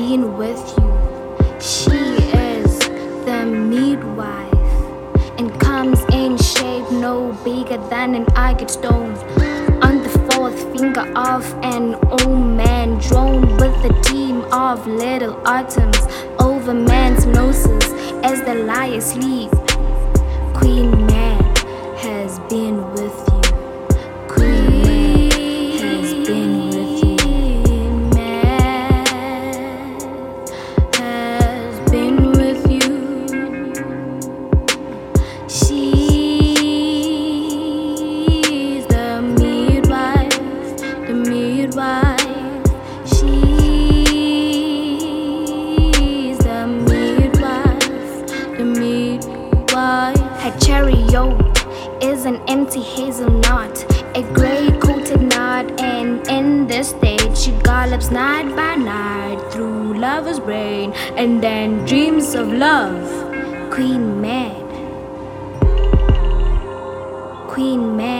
been with you. She is the midwife and comes in shape no bigger than an agate stone. On the fourth finger of an old man, drawn with a team of little atoms over man's noses as the liar sleep. Queen chariot is an empty hazelnut, a gray coated nut, and in this state she gallops night by night through lover's brain and then dreams of love. Queen Mab. Queen Mab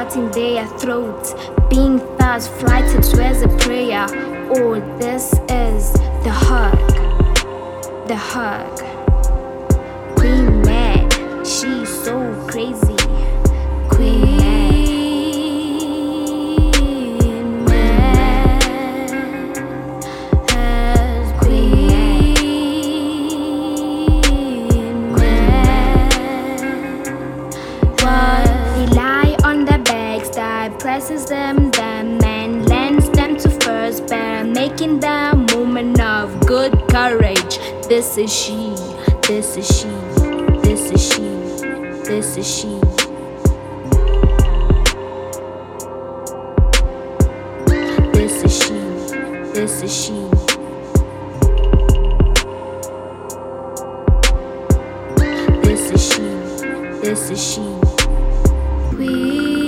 parting their throats, being thus flighted as a prayer. Or this is the hug, the hug. Queen Mab, she's so crazy. lacking that moment of good courage. This is she, this is she, this is she. This is she, this is she. This is she, this is she. We